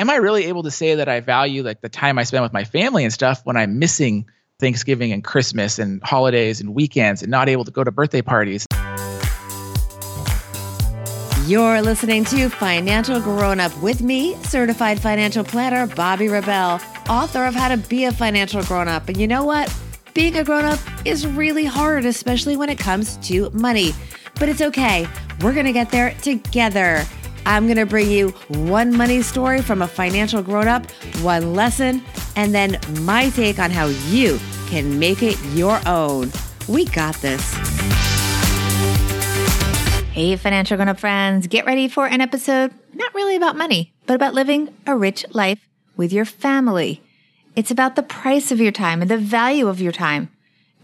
am I really able to say that I value like the time I spend with my family and stuff when I'm missing Thanksgiving and Christmas and holidays and weekends and not able to go to birthday parties? You're listening to Financial Grown Up with me, certified financial planner Bobbi Rebell, author of How to Be a Financial Grown Up. And you know what? Being a grown up is really hard, especially when it comes to money. But it's okay. We're going to get there together. I'm going to bring you one money story from a financial grown up, one lesson, and then my take on how you can make it your own. We got this. Hey, financial grown up friends, get ready for an episode not really about money, but about living a rich life with your family. It's about the price of your time and the value of your time.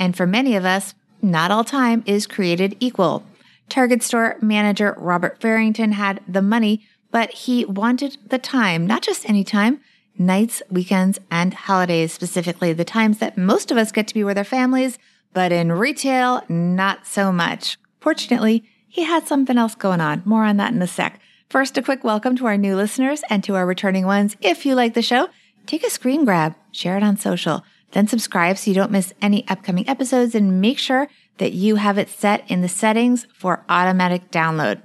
And for many of us, not all time is created equal. Target store manager Robert Farrington had the money, but he wanted the time, not just any time, nights, weekends, and holidays, specifically the times that most of us get to be with our families, but in retail, not so much. Fortunately, he had something else going on. More on that in a sec. First, a quick welcome to our new listeners and to our returning ones. If you like the show, take a screen grab, share it on social, then subscribe so you don't miss any upcoming episodes and make sure that you have it set in the settings for automatic download.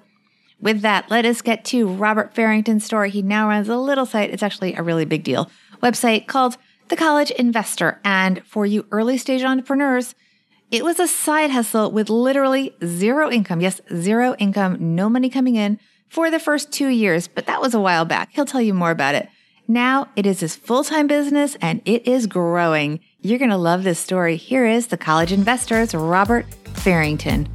With that, let us get to Robert Farrington's story. He now runs a little site. It's actually a really big deal website called The College Investor. And for you early stage entrepreneurs, it was a side hustle with literally zero income. Yes, zero income, no money coming in for the first two years, but that was a while back. He'll tell you more about it. Now it is his full time business and it is growing. You're going to love this story. Here is the college investor's Robert Farrington.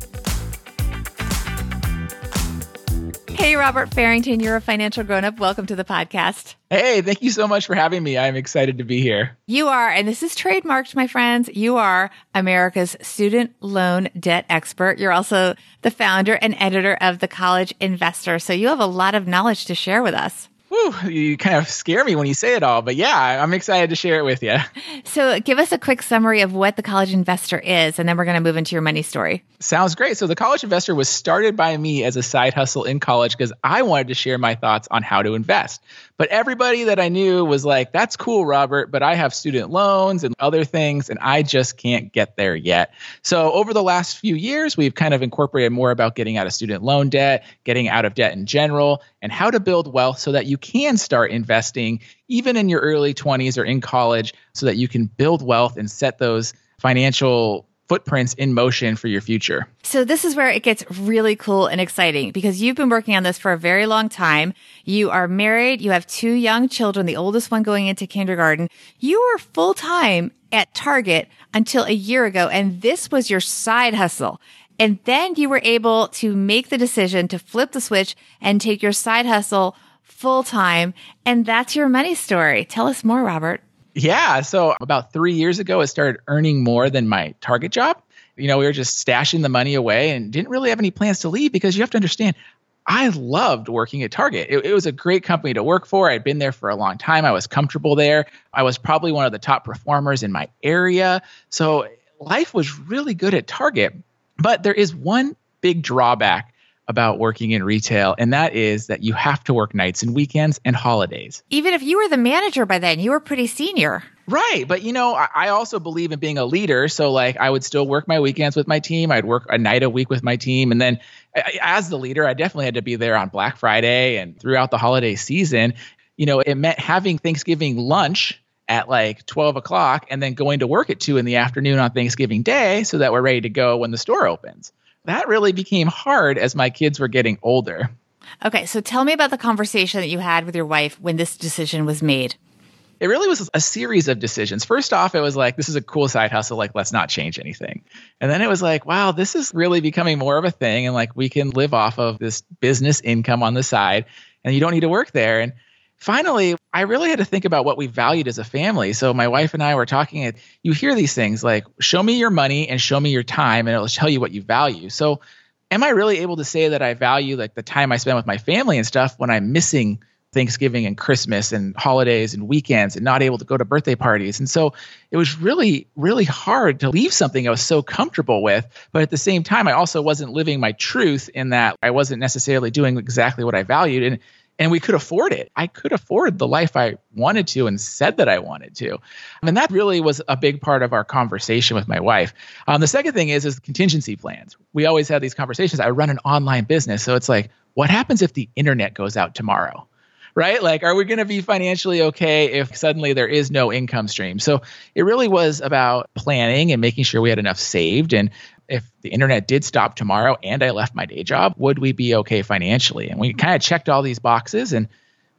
Hey, Robert Farrington, you're a financial grown up. Welcome to the podcast. Hey, thank you so much for having me. I'm excited to be here. You are, and this is trademarked, my friends. You are America's student loan debt expert. You're also the founder and editor of The College Investor. So you have a lot of knowledge to share with us. Whew, you kind of scare me when you say it all, but yeah, I'm excited to share it with you. So, give us a quick summary of what the college investor is, and then we're going to move into your money story. Sounds great. So, the college investor was started by me as a side hustle in college because I wanted to share my thoughts on how to invest. But everybody that I knew was like, that's cool, Robert, but I have student loans and other things, and I just can't get there yet. So, over the last few years, we've kind of incorporated more about getting out of student loan debt, getting out of debt in general, and how to build wealth so that you can start investing even in your early 20s or in college so that you can build wealth and set those financial footprints in motion for your future. So this is where it gets really cool and exciting because you've been working on this for a very long time. You are married. You have two young children, the oldest one going into kindergarten. You were full time at Target until a year ago. And this was your side hustle. And then you were able to make the decision to flip the switch and take your side hustle full time. And that's your money story. Tell us more, Robert. Yeah. So about three years ago, I started earning more than my target job. You know, we were just stashing the money away and didn't really have any plans to leave because you have to understand, I loved working at Target. It, it, was a great company to work for. I'd been there for a long time. I was comfortable there. I was probably one of the top performers in my area. So life was really good at Target. But there is one big drawback about working in retail, and that is that you have to work nights and weekends and holidays. Even if you were the manager by then, you were pretty senior. Right. But, you know, I also believe in being a leader. So, like, I would still work my weekends with my team. I'd work a night a week with my team. And then, as the leader, I definitely had to be there on Black Friday and throughout the holiday season. You know, it meant having Thanksgiving lunch at like 12 o'clock and then going to work at 2 in the afternoon on Thanksgiving Day so that we're ready to go when the store opens that really became hard as my kids were getting older. Okay, so tell me about the conversation that you had with your wife when this decision was made. It really was a series of decisions. First off, it was like, this is a cool side hustle. Like, let's not change anything. And then it was like, wow, this is really becoming more of a thing. And like, we can live off of this business income on the side and you don't need to work there. And finally, I really had to think about what we valued as a family. So my wife and I were talking, and you hear these things like, show me your money and show me your time, and it'll tell you what you value. So am I really able to say that I value like the time I spend with my family and stuff when I'm missing Thanksgiving and Christmas and holidays and weekends and not able to go to birthday parties. And so it was really, really hard to leave something I was so comfortable with. But at the same time, I also wasn't living my truth in that I wasn't necessarily doing exactly what I valued. And and we could afford it. I could afford the life I wanted to and said that I wanted to. And that really was a big part of our conversation with my wife. Um, the second thing is is contingency plans. We always have these conversations. I run an online business, so it's like, what happens if the internet goes out tomorrow? Right? Like, are we going to be financially okay if suddenly there is no income stream? So it really was about planning and making sure we had enough saved. And if the internet did stop tomorrow and I left my day job, would we be okay financially? And we kind of checked all these boxes. And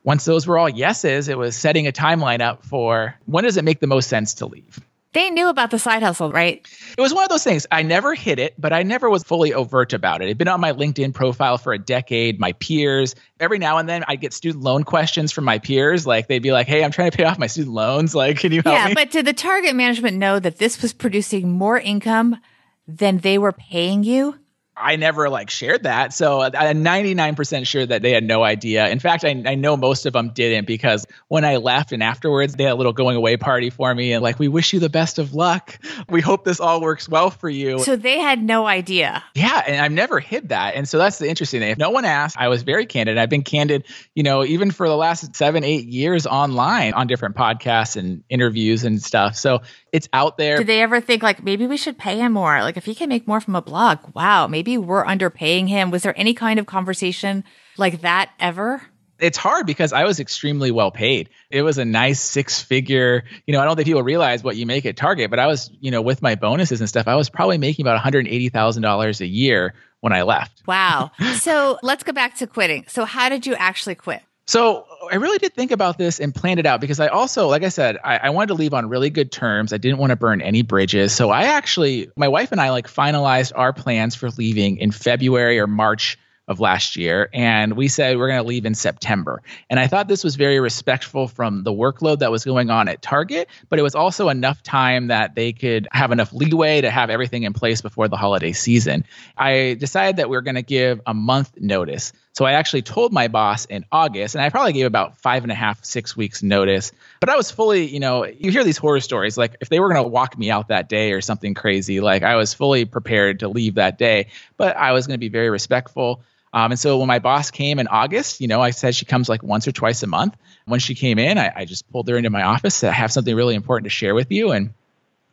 once those were all yeses, it was setting a timeline up for when does it make the most sense to leave? They knew about the side hustle, right? It was one of those things. I never hit it, but I never was fully overt about it. It'd been on my LinkedIn profile for a decade. My peers, every now and then, I'd get student loan questions from my peers. Like they'd be like, "Hey, I'm trying to pay off my student loans. Like, can you help yeah, me?" Yeah, but did the target management know that this was producing more income than they were paying you? I never like shared that. So uh, I'm 99% sure that they had no idea. In fact, I, I know most of them didn't because when I left and afterwards, they had a little going away party for me and like, we wish you the best of luck. We hope this all works well for you. So they had no idea. Yeah. And I've never hid that. And so that's the interesting thing. If no one asked, I was very candid. I've been candid, you know, even for the last seven, eight years online on different podcasts and interviews and stuff. So it's out there. Did they ever think like maybe we should pay him more? Like if he can make more from a blog, wow, maybe we're underpaying him. Was there any kind of conversation like that ever? It's hard because I was extremely well paid. It was a nice six figure, you know, I don't think people realize what you make at Target, but I was, you know, with my bonuses and stuff, I was probably making about $180,000 a year when I left. Wow. so let's go back to quitting. So how did you actually quit? So I really did think about this and planned it out because I also, like I said, I, I, wanted to leave on really good terms. I didn't want to burn any bridges. So I actually, my wife and I like finalized our plans for leaving in February or March of last year. And we said we're going to leave in September. And I thought this was very respectful from the workload that was going on at Target, but it was also enough time that they could have enough leeway to have everything in place before the holiday season. I decided that we are going to give a month notice. So I actually told my boss in August, and I probably gave about five and a half, six weeks notice. But I was fully, you know, you hear these horror stories. Like if they were going to walk me out that day or something crazy, like I was fully prepared to leave that day. But I was going to be very respectful. Um, and so when my boss came in August, you know, I said she comes like once or twice a month. When she came in, I, I just pulled her into my office. Said, I have something really important to share with you. And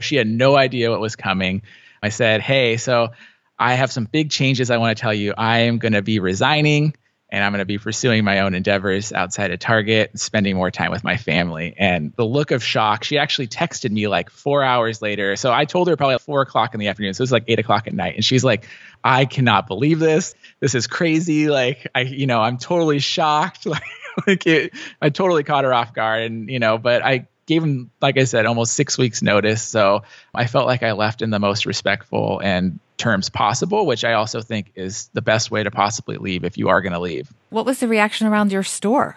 she had no idea what was coming. I said, Hey, so I have some big changes I want to tell you. I am going to be resigning and I'm going to be pursuing my own endeavors outside of Target, spending more time with my family. And the look of shock, she actually texted me like four hours later. So I told her probably four o'clock in the afternoon. So it was like eight o'clock at night. And she's like, I cannot believe this. This is crazy. Like, I, you know, I'm totally shocked. Like, like it, I totally caught her off guard. And, you know, but I gave him, like I said, almost six weeks notice. So I felt like I left in the most respectful and terms possible, which I also think is the best way to possibly leave if you are going to leave. What was the reaction around your store?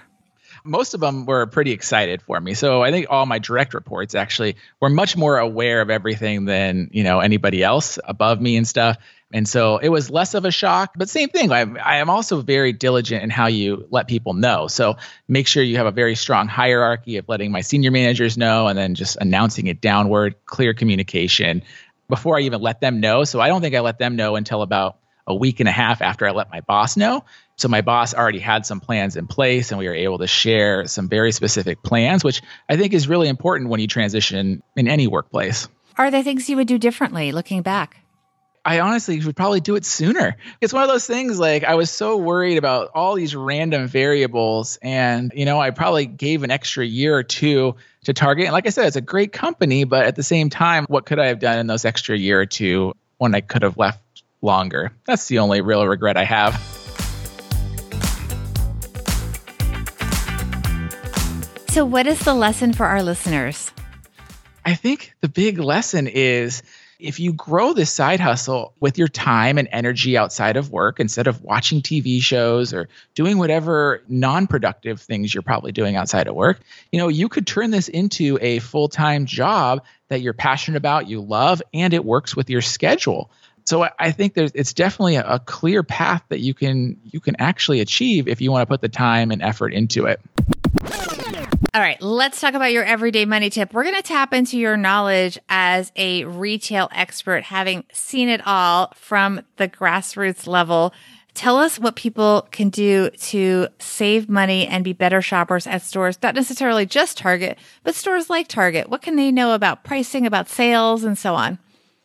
most of them were pretty excited for me. So I think all my direct reports actually were much more aware of everything than, you know, anybody else above me and stuff. And so it was less of a shock, but same thing. I, I am also very diligent in how you let people know. So make sure you have a very strong hierarchy of letting my senior managers know and then just announcing it downward, clear communication before I even let them know. So I don't think I let them know until about a week and a half after I let my boss know. So my boss already had some plans in place and we were able to share some very specific plans, which I think is really important when you transition in any workplace. Are there things you would do differently looking back? I honestly would probably do it sooner. It's one of those things like I was so worried about all these random variables and you know, I probably gave an extra year or two to Target. And like I said, it's a great company, but at the same time, what could I have done in those extra year or two when I could have left longer? That's the only real regret I have. So, what is the lesson for our listeners? I think the big lesson is if you grow this side hustle with your time and energy outside of work, instead of watching TV shows or doing whatever non productive things you're probably doing outside of work, you know, you could turn this into a full time job that you're passionate about, you love, and it works with your schedule. So I think there's it's definitely a, a clear path that you can you can actually achieve if you want to put the time and effort into it. All right, let's talk about your everyday money tip. We're going to tap into your knowledge as a retail expert, having seen it all from the grassroots level Tell us what people can do to save money and be better shoppers at stores, not necessarily just Target, but stores like Target. What can they know about pricing, about sales, and so on?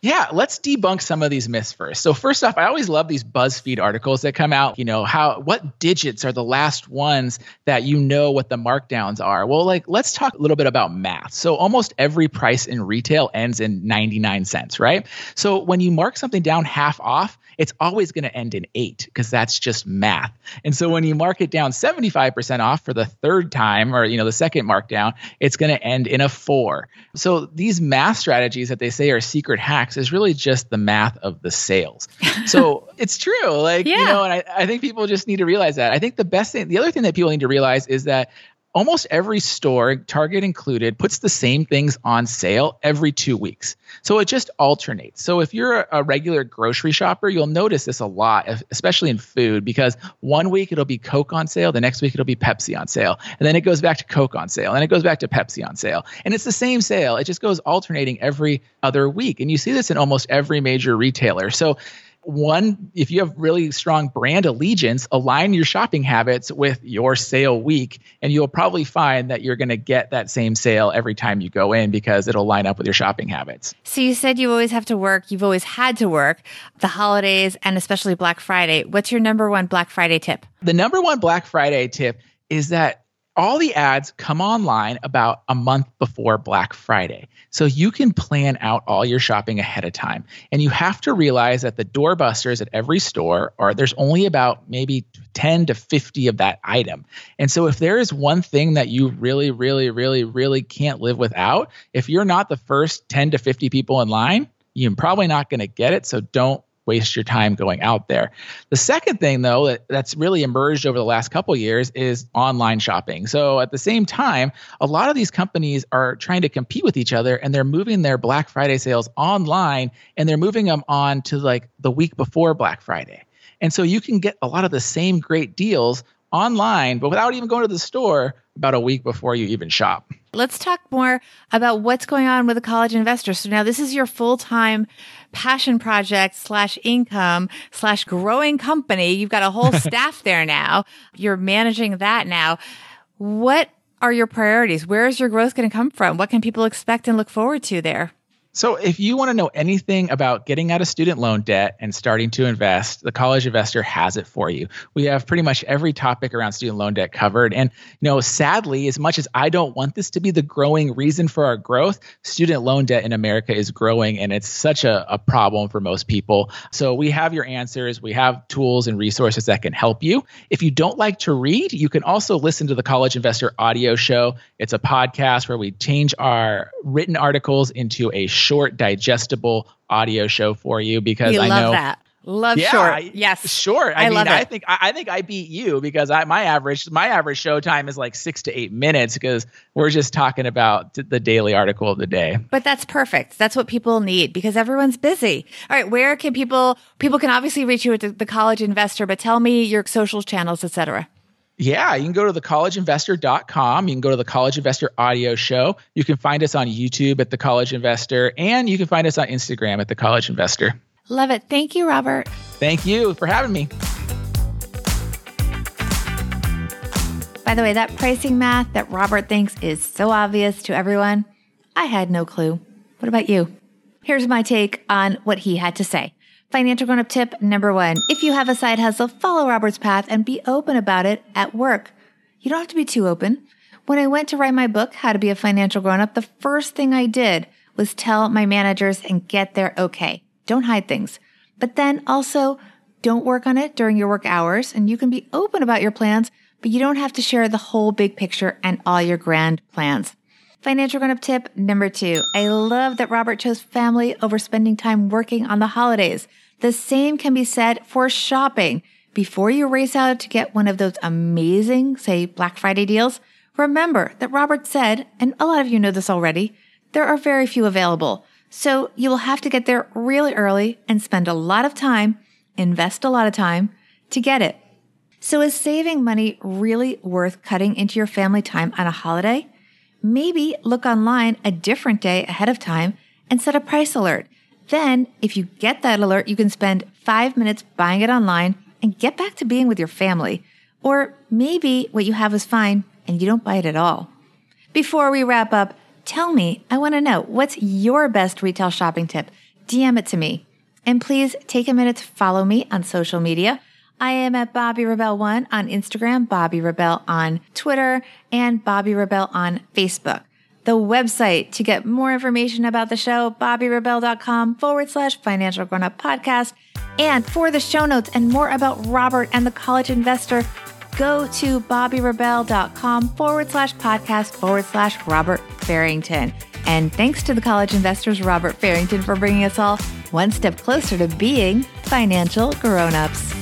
Yeah, let's debunk some of these myths first. So first off, I always love these BuzzFeed articles that come out, you know, how what digits are the last ones that you know what the markdowns are. Well, like let's talk a little bit about math. So almost every price in retail ends in 99 cents, right? So when you mark something down half off, it's always going to end in eight because that's just math. And so when you mark it down 75% off for the third time or, you know, the second markdown, it's going to end in a four. So these math strategies that they say are secret hacks is really just the math of the sales. So it's true. Like, yeah. you know, and I, I think people just need to realize that. I think the best thing, the other thing that people need to realize is that almost every store, Target included, puts the same things on sale every two weeks. So it just alternates. So if you're a regular grocery shopper, you'll notice this a lot, especially in food, because one week it'll be Coke on sale, the next week it'll be Pepsi on sale, and then it goes back to Coke on sale, and it goes back to Pepsi on sale. And it's the same sale. It just goes alternating every other week. And you see this in almost every major retailer. So one, if you have really strong brand allegiance, align your shopping habits with your sale week, and you'll probably find that you're going to get that same sale every time you go in because it'll line up with your shopping habits. So, you said you always have to work, you've always had to work the holidays and especially Black Friday. What's your number one Black Friday tip? The number one Black Friday tip is that all the ads come online about a month before Black Friday. So you can plan out all your shopping ahead of time. And you have to realize that the doorbusters at every store are there's only about maybe 10 to 50 of that item. And so if there is one thing that you really really really really can't live without, if you're not the first 10 to 50 people in line, you're probably not going to get it. So don't waste your time going out there. The second thing, though, that, that's really emerged over the last couple years is online shopping. So at the same time, a lot of these companies are trying to compete with each other and they're moving their Black Friday sales online and they're moving them on to like the week before Black Friday. And so you can get a lot of the same great deals online, but without even going to the store about a week before you even shop. Let's talk more about what's going on with the college investor. So now this is your full time passion project slash income slash growing company. You've got a whole staff there now. You're managing that now. What are your priorities? Where is your growth going to come from? What can people expect and look forward to there? So, if you want to know anything about getting out of student loan debt and starting to invest, the College Investor has it for you. We have pretty much every topic around student loan debt covered. And, you know, sadly, as much as I don't want this to be the growing reason for our growth, student loan debt in America is growing and it's such a, a problem for most people. So, we have your answers. We have tools and resources that can help you. If you don't like to read, you can also listen to the College Investor audio show. It's a podcast where we change our written articles into a short, digestible audio show for you because we I know love that. Love yeah, short. Yes. Short. I, I mean. I think I, I, think I beat you because I my average my average show time is like six to eight minutes because we're just talking about the daily article of the day. But that's perfect. That's what people need because everyone's busy. All right, where can people people can obviously reach you at the, the college investor, but tell me your social channels, etc. Yeah, you can go to thecollegeinvestor.com. You can go to the College Investor audio show. You can find us on YouTube at The College Investor, and you can find us on Instagram at The College Investor. Love it. Thank you, Robert. Thank you for having me. By the way, that pricing math that Robert thinks is so obvious to everyone, I had no clue. What about you? Here's my take on what he had to say. Financial grown up tip number one. If you have a side hustle, follow Robert's path and be open about it at work. You don't have to be too open. When I went to write my book, How to Be a Financial Grown Up, the first thing I did was tell my managers and get their okay. Don't hide things. But then also don't work on it during your work hours and you can be open about your plans, but you don't have to share the whole big picture and all your grand plans. Financial grown up tip number two. I love that Robert chose family over spending time working on the holidays. The same can be said for shopping. Before you race out to get one of those amazing, say, Black Friday deals, remember that Robert said, and a lot of you know this already, there are very few available. So you will have to get there really early and spend a lot of time, invest a lot of time to get it. So is saving money really worth cutting into your family time on a holiday? Maybe look online a different day ahead of time and set a price alert then, if you get that alert, you can spend five minutes buying it online and get back to being with your family. Or maybe what you have is fine and you don't buy it at all. Before we wrap up, tell me, I want to know what's your best retail shopping tip? DM it to me. And please take a minute to follow me on social media. I am at Bobbi Rebell One on Instagram, Bobbi Rebell on Twitter, and Bobbi Rebell on Facebook. The website to get more information about the show, bobbirebell.com forward slash financial grown up podcast. And for the show notes and more about Robert and the college investor, go to bobbirebell.com forward slash podcast forward slash Robert Farrington. And thanks to the college investors, Robert Farrington, for bringing us all one step closer to being financial grown-ups.